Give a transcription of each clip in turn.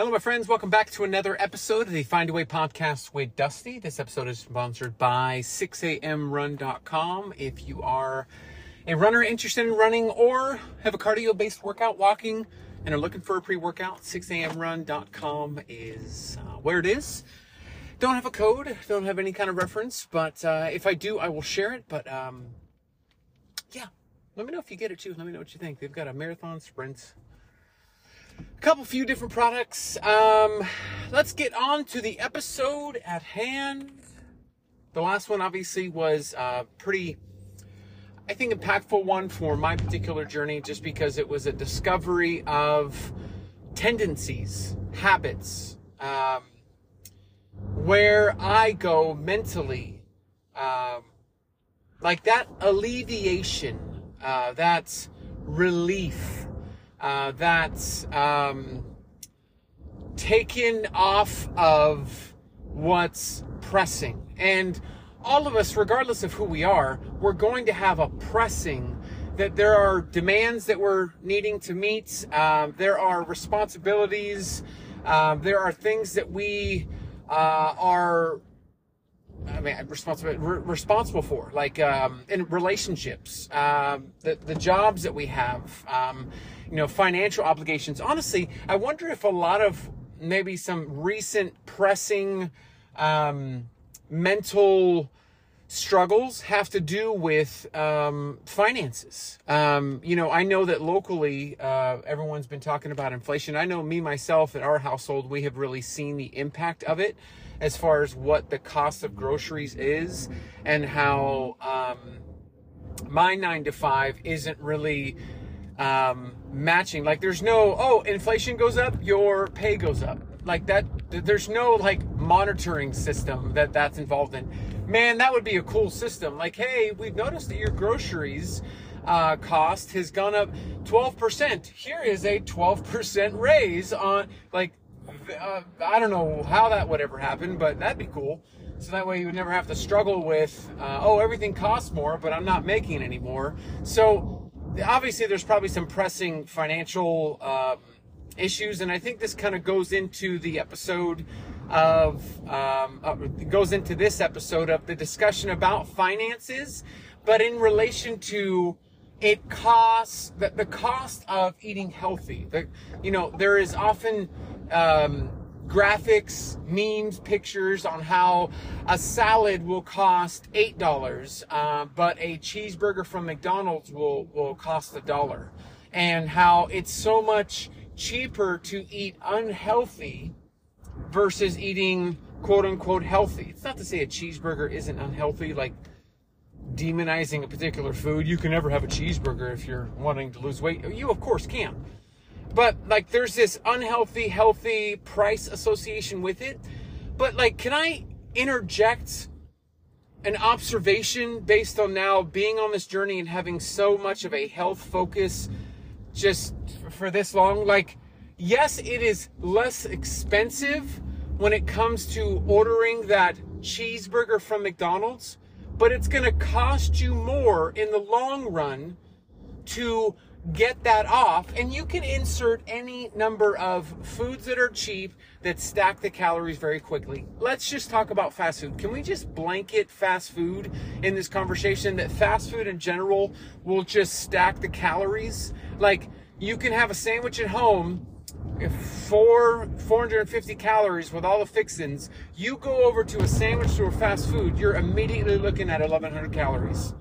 Hello, my friends. Welcome back to another episode of the Find a Way podcast with Dusty. This episode is sponsored by 6amrun.com. If you are a runner interested in running or have a cardio based workout walking and are looking for a pre workout, 6amrun.com is uh, where it is. Don't have a code, don't have any kind of reference, but uh, if I do, I will share it. But um, yeah, let me know if you get it too. Let me know what you think. They've got a marathon sprint a couple few different products. Um, let's get on to the episode at hand. The last one obviously was uh, pretty, I think, impactful one for my particular journey, just because it was a discovery of tendencies, habits, um, where I go mentally, um, like that alleviation, uh, that relief uh, that's um, taken off of what's pressing. And all of us, regardless of who we are, we're going to have a pressing that there are demands that we're needing to meet. Um, there are responsibilities. Um, there are things that we uh, are I mean, responsible re- responsible for, like um, in relationships, um, the the jobs that we have, um, you know, financial obligations. Honestly, I wonder if a lot of maybe some recent pressing um, mental struggles have to do with um, finances. Um, you know, I know that locally, uh, everyone's been talking about inflation. I know me myself at our household, we have really seen the impact of it as far as what the cost of groceries is and how um, my nine to five isn't really um, matching. Like, there's no, oh, inflation goes up, your pay goes up. Like that, there's no like monitoring system that that's involved in. Man, that would be a cool system. Like, hey, we've noticed that your groceries uh, cost has gone up 12%. Here is a 12% raise on, like, uh, I don't know how that would ever happen, but that'd be cool. So that way you would never have to struggle with, uh, oh, everything costs more, but I'm not making anymore. So obviously, there's probably some pressing financial uh, issues, and I think this kind of goes into the episode of um, uh, goes into this episode of the discussion about finances, but in relation to it costs the, the cost of eating healthy. The, you know, there is often um, graphics, memes, pictures on how a salad will cost eight dollars, uh, but a cheeseburger from McDonald's will will cost a dollar, and how it's so much cheaper to eat unhealthy versus eating quote unquote healthy. It's not to say a cheeseburger isn't unhealthy, like demonizing a particular food. You can never have a cheeseburger if you're wanting to lose weight. You, of course, can. But like, there's this unhealthy, healthy price association with it. But like, can I interject an observation based on now being on this journey and having so much of a health focus just for this long? Like, yes, it is less expensive when it comes to ordering that cheeseburger from McDonald's, but it's going to cost you more in the long run to get that off and you can insert any number of foods that are cheap that stack the calories very quickly. Let's just talk about fast food. Can we just blanket fast food in this conversation that fast food in general will just stack the calories? Like you can have a sandwich at home four 450 calories with all the fixins you go over to a sandwich or fast food you're immediately looking at 1100 calories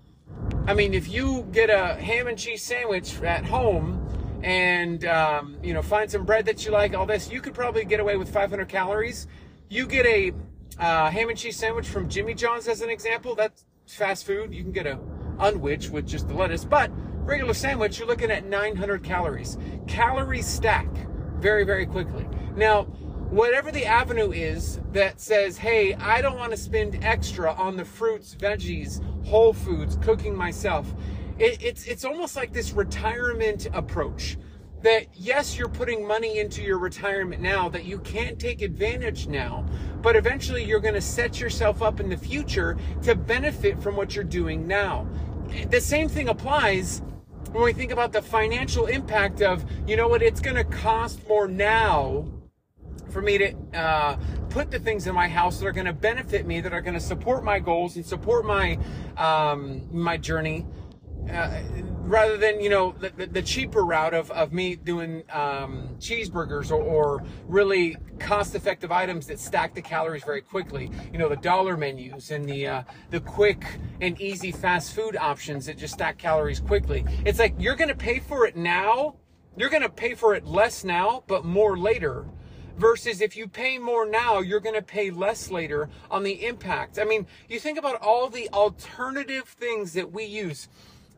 I mean, if you get a ham and cheese sandwich at home and um, you know find some bread that you like, all this, you could probably get away with 500 calories. You get a uh, ham and cheese sandwich from Jimmy John's as an example. That's fast food. You can get a unwich with just the lettuce, but regular sandwich, you're looking at 900 calories. Calories stack very, very quickly. Now, whatever the avenue is that says, hey, I don't want to spend extra on the fruits, veggies, whole foods, cooking myself, it, it's, it's almost like this retirement approach that yes, you're putting money into your retirement now that you can't take advantage now, but eventually you're going to set yourself up in the future to benefit from what you're doing now. The same thing applies when we think about the financial impact of, you know what, it's going to cost more now for me to uh, put the things in my house that are going to benefit me, that are going to support my goals and support my um, my journey, uh, rather than you know the, the, cheaper route of, of me doing um, cheeseburgers or, or really cost-effective items that stack the calories very quickly. You know the dollar menus and the uh, the quick and easy fast food options that just stack calories quickly. It's like you're going to pay for it now. You're going to pay for it less now, but more later versus if you pay more now, you're going to pay less later on the impact. I mean, you think about all the alternative things that we use.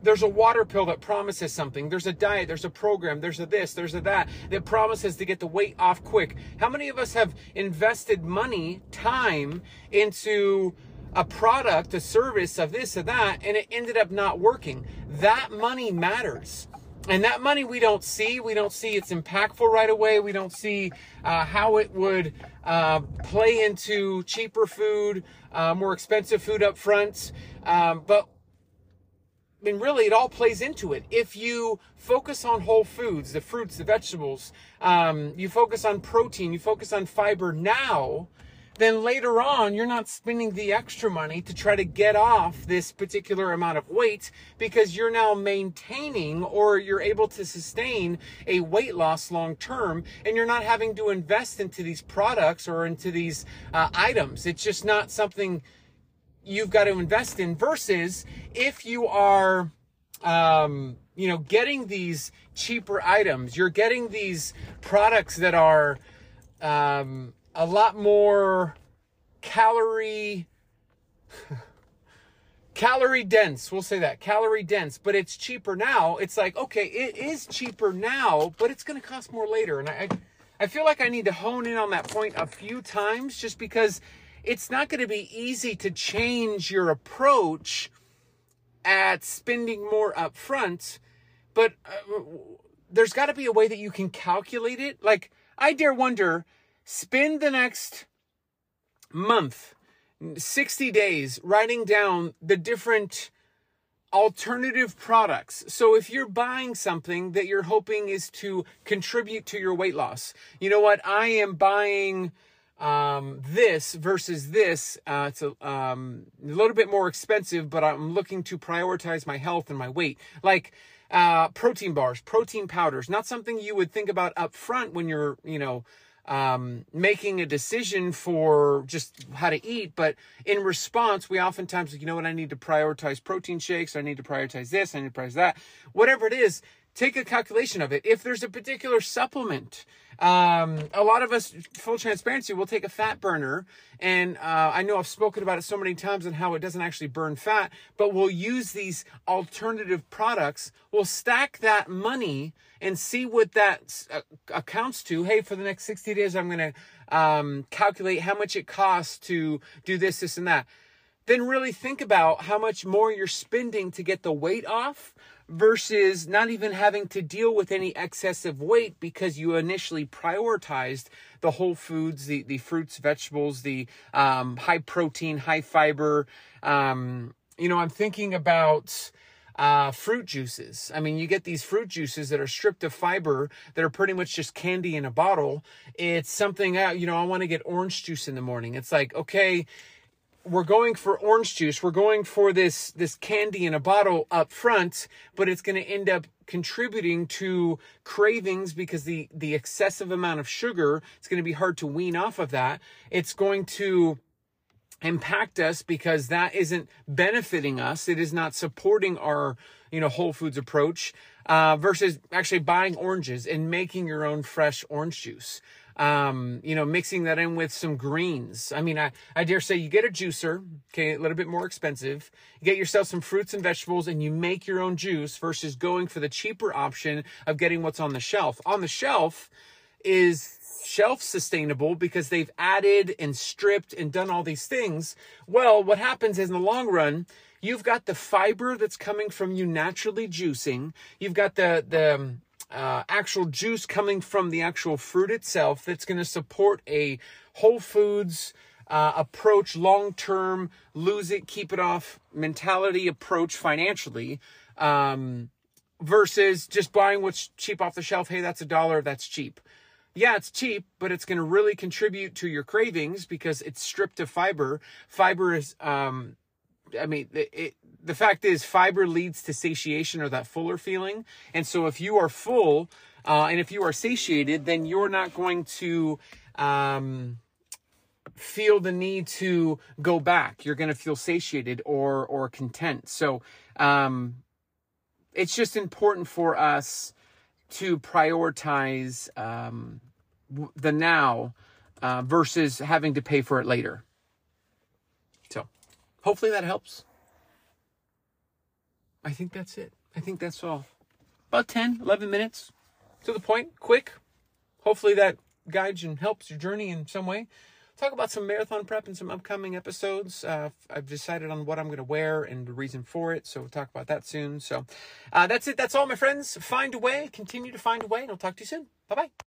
There's a water pill that promises something. There's a diet. There's a program. There's a this. There's a that that promises to get the weight off quick. How many of us have invested money, time into a product, a service of this or that, and it ended up not working? That money matters. And that money we don't see. We don't see it's impactful right away. We don't see uh, how it would uh, play into cheaper food, uh, more expensive food up front. Um, but I mean, really, it all plays into it. If you focus on whole foods, the fruits, the vegetables, um, you focus on protein, you focus on fiber now, then later on, you're not spending the extra money to try to get off this particular amount of weight because you're now maintaining or you're able to sustain a weight loss long term and you're not having to invest into these products or into these uh, items. It's just not something you've got to invest in versus if you are, um, you know, getting these cheaper items, you're getting these products that are, um, a lot more calorie calorie dense we'll say that calorie dense but it's cheaper now. It's like okay it is cheaper now but it's going to cost more later. And I, I feel like i need to hone in on that point a few times just because it's not going to be easy to change your approach at spending more up front but uh, there's got to be a way that you can calculate it. Like i dare wonder Spend the next month, 60 days, writing down the different alternative products. So if you're buying something that you're hoping is to contribute to your weight loss, you know what? I am buying um, this versus this. Uh, it's a, um, a little bit more expensive, but I'm looking to prioritize my health and my weight. Like, uh, protein bars, protein powders, not something you would think about up front when you're, you know, um, making a decision for just how to eat. But in response, we oftentimes, you know what, I need to prioritize protein shakes. I need to prioritize this. I need to prioritize that. Whatever it is, take a calculation of it. If there's a particular supplement, um, a lot of us, full transparency, we'll take a fat burner. And uh, I know I've spoken about it so many times and how it doesn't actually burn fat, but we'll use these alternative products. We'll stack that money and see what that uh, accounts to. Hey, for the next 60 days, I'm going to um, calculate how much it costs to do this, this, and that. Then really think about how much more you're spending to get the weight off versus not even having to deal with any excessive weight because you initially prioritized the whole foods, the, the fruits, vegetables, the um, high protein, high fiber. Um, you know, I'm thinking about uh, fruit juices. I mean, you get these fruit juices that are stripped of fiber that are pretty much just candy in a bottle. It's something, uh, you know, I want to get orange juice in the morning. It's like, okay, we're going for orange juice. We're going for this, this candy in a bottle up front, but it's going to end up contributing to cravings because the, the excessive amount of sugar, it's going to be hard to wean off of that. It's going to, impact us because that isn't benefiting us. It is not supporting our, you know, whole foods approach, uh, versus actually buying oranges and making your own fresh orange juice. Um, you know, mixing that in with some greens. I mean, I, I dare say you get a juicer, okay, a little bit more expensive. You get yourself some fruits and vegetables and you make your own juice versus going for the cheaper option of getting what's on the shelf. On the shelf is shelf sustainable because they've added and stripped and done all these things. Well, what happens is in the long run, you've got the fiber that's coming from you naturally juicing. You've got the, the, um, uh, actual juice coming from the actual fruit itself that's going to support a whole foods uh, approach long term lose it keep it off mentality approach financially um, versus just buying what's cheap off the shelf hey that's a dollar that's cheap yeah, it's cheap, but it's going to really contribute to your cravings because it's stripped of fiber. Fiber is, um, I mean, it, it, the fact is, fiber leads to satiation or that fuller feeling. And so, if you are full uh, and if you are satiated, then you're not going to um, feel the need to go back. You're going to feel satiated or or content. So, um, it's just important for us to prioritize um, the now uh, versus having to pay for it later. So, hopefully that helps. I think that's it. I think that's all. About 10, 11 minutes to the point, quick. Hopefully that guides and helps your journey in some way talk about some marathon prep and some upcoming episodes. Uh, I've decided on what I'm going to wear and the reason for it. So we'll talk about that soon. So uh, that's it. That's all, my friends. Find a way. Continue to find a way, and I'll talk to you soon. Bye bye.